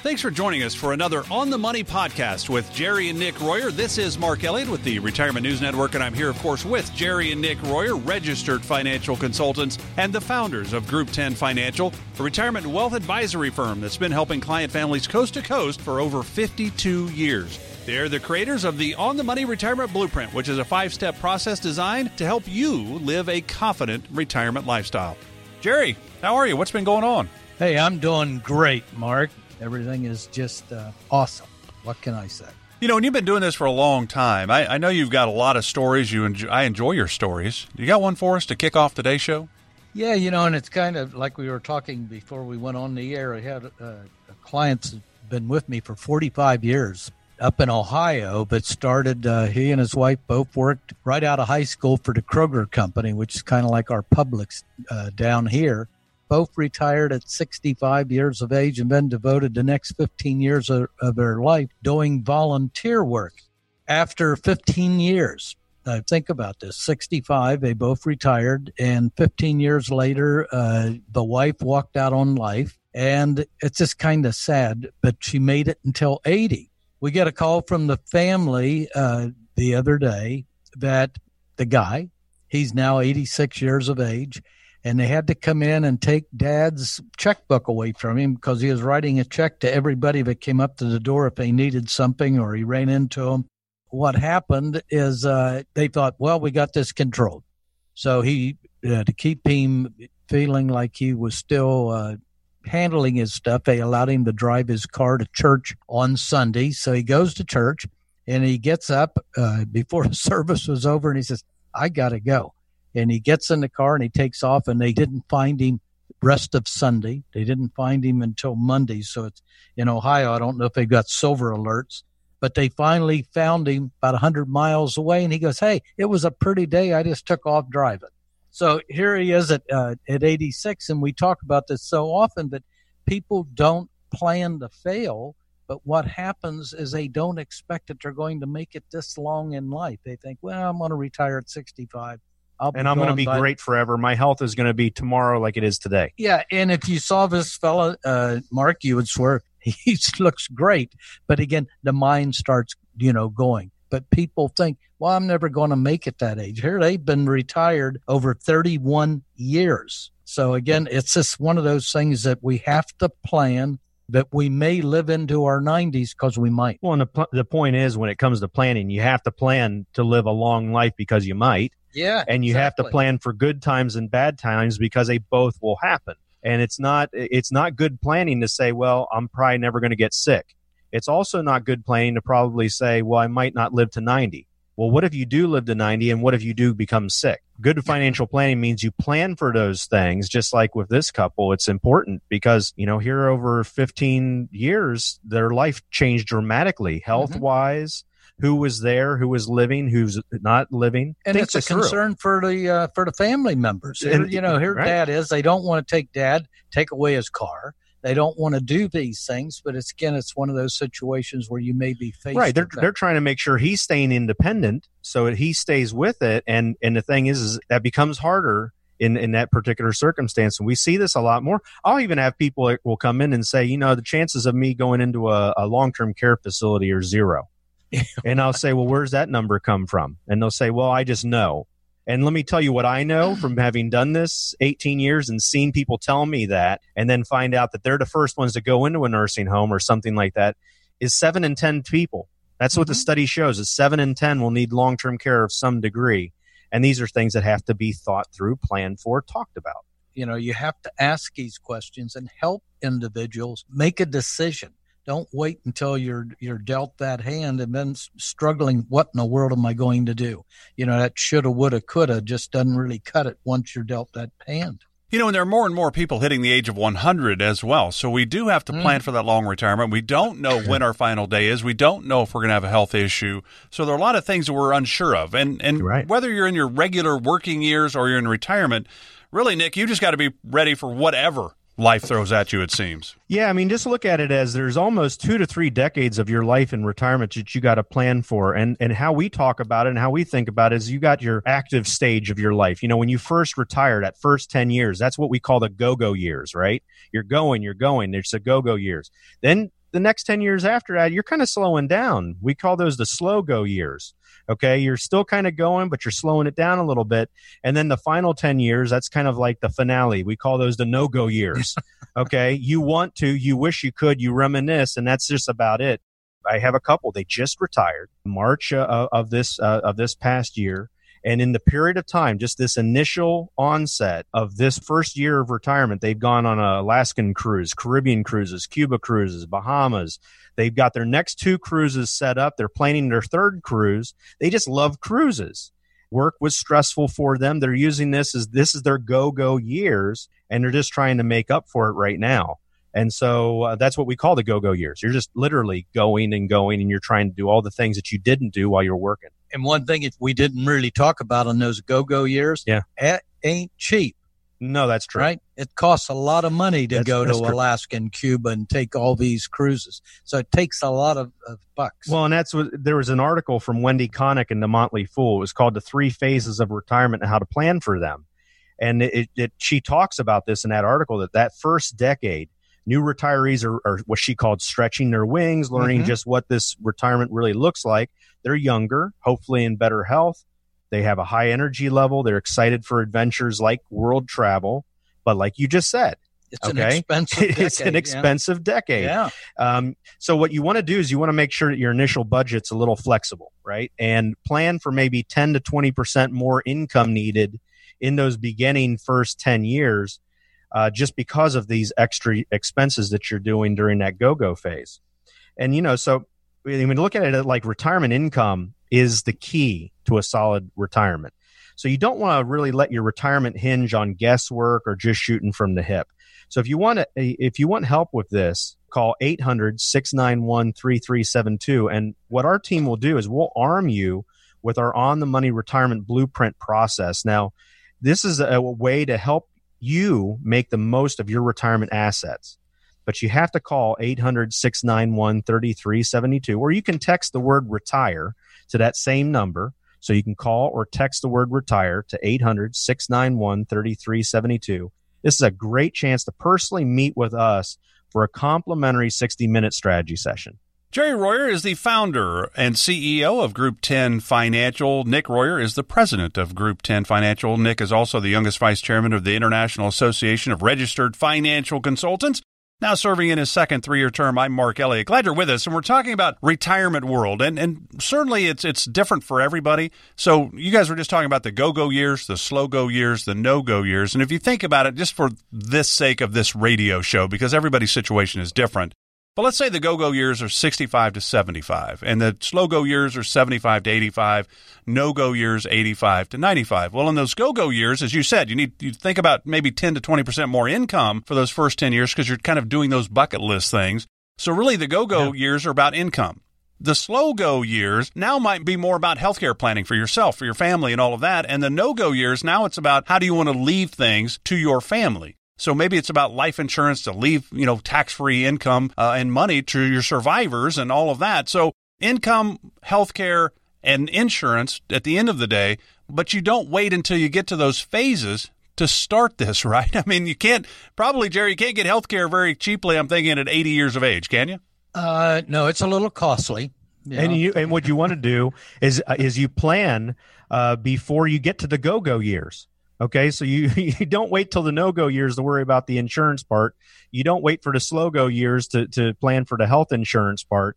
Thanks for joining us for another On the Money podcast with Jerry and Nick Royer. This is Mark Elliott with the Retirement News Network, and I'm here, of course, with Jerry and Nick Royer, registered financial consultants and the founders of Group 10 Financial, a retirement wealth advisory firm that's been helping client families coast to coast for over 52 years. They're the creators of the On the Money Retirement Blueprint, which is a five step process designed to help you live a confident retirement lifestyle. Jerry, how are you? What's been going on? Hey, I'm doing great, Mark. Everything is just uh, awesome. What can I say? You know, and you've been doing this for a long time. I, I know you've got a lot of stories. You enjoy, I enjoy your stories. You got one for us to kick off today's show? Yeah, you know, and it's kind of like we were talking before we went on the air. I had uh, a client that's been with me for 45 years up in Ohio, but started, uh, he and his wife both worked right out of high school for the Kroger Company, which is kind of like our Publix uh, down here both retired at 65 years of age and then devoted the next 15 years of, of their life doing volunteer work. After 15 years, uh, think about this 65, they both retired, and 15 years later, uh, the wife walked out on life. And it's just kind of sad, but she made it until 80. We get a call from the family uh, the other day that the guy, he's now 86 years of age and they had to come in and take dad's checkbook away from him because he was writing a check to everybody that came up to the door if they needed something or he ran into them. What happened is uh, they thought, well, we got this controlled. So he, uh, to keep him feeling like he was still uh, handling his stuff, they allowed him to drive his car to church on Sunday. So he goes to church and he gets up uh, before service was over and he says, I got to go and he gets in the car and he takes off and they didn't find him rest of Sunday. They didn't find him until Monday. So it's in Ohio. I don't know if they've got silver alerts, but they finally found him about 100 miles away. And he goes, Hey, it was a pretty day. I just took off driving. So here he is at, uh, at 86. And we talk about this so often that people don't plan to fail. But what happens is they don't expect that they're going to make it this long in life. They think, well, I'm going to retire at 65 I'll and I'm going to be by, great forever. My health is going to be tomorrow like it is today. Yeah, and if you saw this fella, uh, Mark, you would swear he looks great. But again, the mind starts, you know, going. But people think, well, I'm never going to make it that age. Here they've been retired over 31 years. So again, it's just one of those things that we have to plan that we may live into our 90s because we might. Well, and the, the point is, when it comes to planning, you have to plan to live a long life because you might. Yeah. And you exactly. have to plan for good times and bad times because they both will happen. And it's not it's not good planning to say, well, I'm probably never going to get sick. It's also not good planning to probably say, well, I might not live to 90. Well, what if you do live to 90 and what if you do become sick? Good financial planning means you plan for those things. Just like with this couple, it's important because, you know, here over 15 years, their life changed dramatically, mm-hmm. health wise, who was there, who was living, who's not living. And it's a concern for the uh, for the family members. And, you know, here right. dad is. They don't want to take dad, take away his car. They don't want to do these things, but it's again, it's one of those situations where you may be faced. Right, they're they're trying to make sure he's staying independent, so that he stays with it. And and the thing is, is that becomes harder in, in that particular circumstance. And we see this a lot more. I'll even have people that will come in and say, you know, the chances of me going into a, a long term care facility are zero. and I'll say, well, where's that number come from? And they'll say, well, I just know. And let me tell you what I know from having done this 18 years and seen people tell me that, and then find out that they're the first ones to go into a nursing home or something like that, is seven in 10 people. That's mm-hmm. what the mm-hmm. study shows is seven in 10 will need long term care of some degree. And these are things that have to be thought through, planned for, talked about. You know, you have to ask these questions and help individuals make a decision don't wait until you're you're dealt that hand and then struggling. What in the world am I going to do? You know that shoulda, woulda, coulda just doesn't really cut it once you're dealt that hand. You know, and there are more and more people hitting the age of 100 as well. So we do have to mm. plan mm. for that long retirement. We don't know when our final day is. We don't know if we're going to have a health issue. So there are a lot of things that we're unsure of. And and right. whether you're in your regular working years or you're in retirement, really, Nick, you just got to be ready for whatever life throws at you, it seems. Yeah, I mean, just look at it as there's almost two to three decades of your life in retirement that you got to plan for. And, and how we talk about it and how we think about it is you got your active stage of your life. You know, when you first retired, at first 10 years, that's what we call the go go years, right? You're going, you're going. There's the go go years. Then the next 10 years after that, you're kind of slowing down. We call those the slow go years. Okay. You're still kind of going, but you're slowing it down a little bit. And then the final 10 years, that's kind of like the finale. We call those the no go years. okay. You want to, you wish you could, you reminisce, and that's just about it. I have a couple. They just retired March uh, of this uh, of this past year. And in the period of time, just this initial onset of this first year of retirement, they've gone on a Alaskan cruise, Caribbean cruises, Cuba cruises, Bahamas. They've got their next two cruises set up. They're planning their third cruise. They just love cruises. Work was stressful for them. They're using this as this is their go go years, and they're just trying to make up for it right now. And so uh, that's what we call the go go years. You're just literally going and going, and you're trying to do all the things that you didn't do while you're working. And one thing we didn't really talk about in those go go years, yeah, it ain't cheap. No, that's true. Right? It costs a lot of money to That's- go to true. Alaska and Cuba and take all these cruises. So it takes a lot of, of bucks. Well, and that's what there was an article from Wendy Connick in the Motley Fool. It was called "The Three Phases of Retirement and How to Plan for Them," and it, it she talks about this in that article that that first decade, new retirees are, are what she called stretching their wings, learning Mhm. just what this retirement really looks like. They're younger, hopefully in better health. They have a high energy level. They're excited for adventures like world travel. But like you just said, it's an okay. expensive it's an decade, yeah. expensive decade. Yeah. Um, so what you want to do is you want to make sure that your initial budget's a little flexible, right? And plan for maybe 10 to 20% more income needed in those beginning first 10 years, uh, just because of these extra expenses that you're doing during that go-go phase. And, you know, so when you look at it like retirement income is the key to a solid retirement. So you don't want to really let your retirement hinge on guesswork or just shooting from the hip. So if you want to, if you want help with this, call 800-691-3372 and what our team will do is we'll arm you with our on the money retirement blueprint process. Now, this is a way to help you make the most of your retirement assets. But you have to call 800-691-3372 or you can text the word retire to that same number. So you can call or text the word retire to 800-691-3372. This is a great chance to personally meet with us for a complimentary 60 minute strategy session. Jerry Royer is the founder and CEO of Group 10 Financial. Nick Royer is the president of Group 10 Financial. Nick is also the youngest vice chairman of the International Association of Registered Financial Consultants. Now serving in his second three-year term, I'm Mark Elliott. Glad you're with us, and we're talking about retirement world, and and certainly it's it's different for everybody. So you guys were just talking about the go-go years, the slow-go years, the no-go years, and if you think about it, just for this sake of this radio show, because everybody's situation is different. But let's say the go-go years are 65 to 75, and the slow-go years are 75 to 85, no-go years 85 to 95. Well, in those go-go years, as you said, you need you think about maybe 10 to 20 percent more income for those first 10 years because you're kind of doing those bucket list things. So really, the go-go years are about income. The slow go years now might be more about healthcare planning for yourself, for your family, and all of that. And the no go years now it's about how do you want to leave things to your family. So maybe it's about life insurance to leave, you know, tax free income uh, and money to your survivors and all of that. So income, healthcare, and insurance at the end of the day, but you don't wait until you get to those phases to start this, right? I mean, you can't probably, Jerry, you can't get healthcare very cheaply. I'm thinking at 80 years of age, can you? Uh, no, it's a little costly. you And you and what you want to do is uh, is you plan uh, before you get to the go go years. Okay, so you you don't wait till the no go years to worry about the insurance part. You don't wait for the slow go years to to plan for the health insurance part.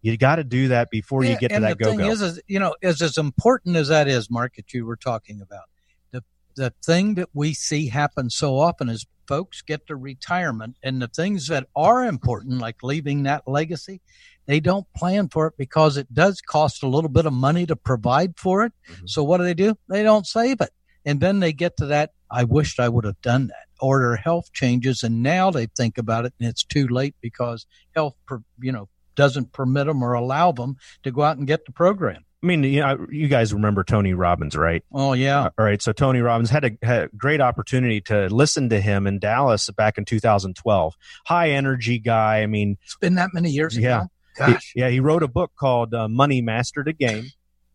You got to do that before you get to that go go. is, is, you know, is as important as that is, Mark, that you were talking about. The the thing that we see happen so often is folks get to retirement, and the things that are important, like leaving that legacy, they don't plan for it because it does cost a little bit of money to provide for it. Mhm. So what do they do? They don't save it, and then they get to that. I wished I would have done that. Or their health changes, and now they think about it, and it's too late because health, you know, doesn't permit them or allow them to go out and get the program. I mean, you know, you guys remember Tony Robbins, right? Oh yeah, All right. So Tony Robbins had a, had a great opportunity to listen to him in Dallas back in 2012. High energy guy. I mean, it's been that many years Yeah. ago. He- Gosh, yeah, he wrote a book called uh, Money Master the Game.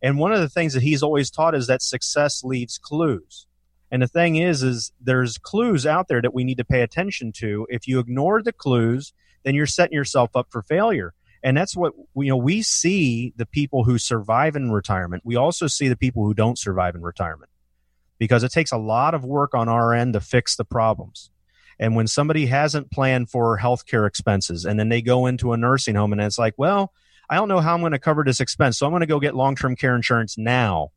And one of the things that he's always taught is that success leaves clues. And the thing is, is there's clues out there that we need to pay attention to. If you ignore the clues, then you're setting yourself up for failure. And that's what you know. We see the people who survive in retirement. We also see the people who don't survive in retirement because it takes a lot of work on our end to fix the problems. And when somebody hasn't planned for healthcare expenses and then they go into a nursing home and it's like, well, I don't know how I'm going to cover this expense. So I'm going to go get long term care insurance now.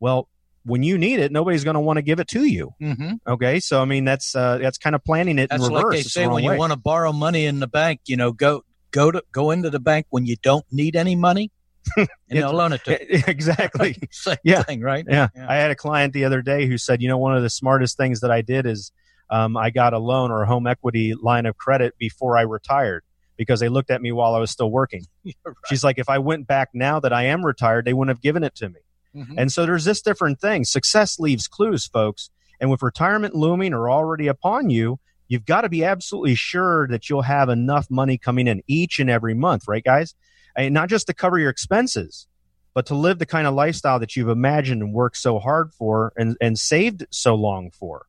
Well, when you need it, nobody's going to want to give it to you. Mm-hmm. Okay, so I mean that's uh, that's kind of planning it That's in reverse. like they It's say when way. you want to borrow money in the bank, you know, go go to go into the bank when you don't need any money, and they'll loan it to exactly. Same Yeah. thing, right? Yeah. Yeah. I had a client the other day who said, you know, one of the smartest things that I did is um, I got a loan or a home equity line of credit before I retired because they looked at me while I was still working. Right. She's like, if I went back now that I am retired, they wouldn't have given it to me. Mhm. And so there's this different thing. Success leaves clues, folks. And with retirement looming or already upon you, you've got to be absolutely sure that you'll have enough money coming in each and every month, right, guys? And not just to cover your expenses, but to live the kind of lifestyle that you've imagined and worked so hard for and, and saved so long for.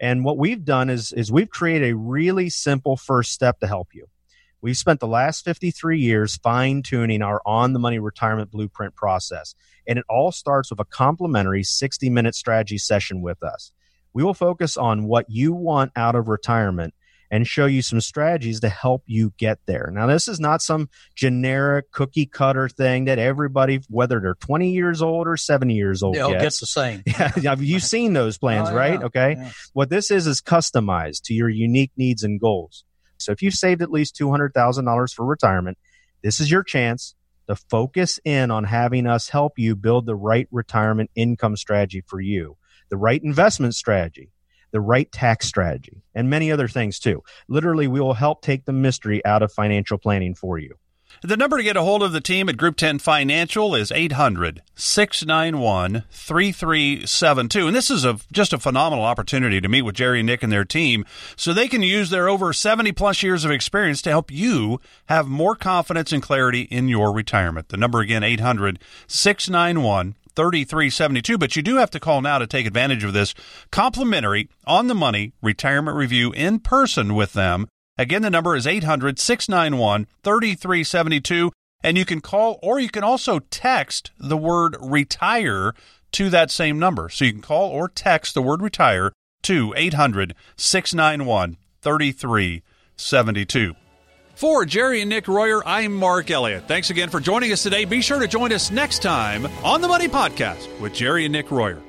And what we've done is, is we've created a really simple first step to help you. We've spent the last 53 years fine tuning our on the money retirement blueprint process. And it all starts with a complimentary 60 minute strategy session with us. We will focus on what you want out of retirement and show you some strategies to help you get there. Now, this is not some generic cookie cutter thing that everybody, whether they're 20 years old or 70 years old, all gets. the same. Yeah, you've seen those plans, Oh, right? yeah, Okay. yeah. What this is is customized to your unique needs and goals. So if you've saved at least $200,000 for retirement, this is your chance to focus in on having us help you build the right retirement income strategy for you, the right investment strategy, the right tax strategy, and many other things too. Literally, we will help take the mystery out of financial planning for you. The number to get a hold of the team at Group 10 Financial is 800 691 3372. And this is a, just a phenomenal opportunity to meet with Jerry and Nick and their team so they can use their over 70 plus years of experience to help you have more confidence and clarity in your retirement. The number again, 800 691 3372. But you do have to call now to take advantage of this complimentary on the money retirement review in person with them. Again, the number is 800 691 3372. And you can call or you can also text the word retire to that same number. So you can call or text the word retire to 800 691 3372. For Jerry and Nick Royer, I'm Mark Elliott. Thanks again for joining us today. Be sure to join us next time on the Money Podcast with Jerry and Nick Royer.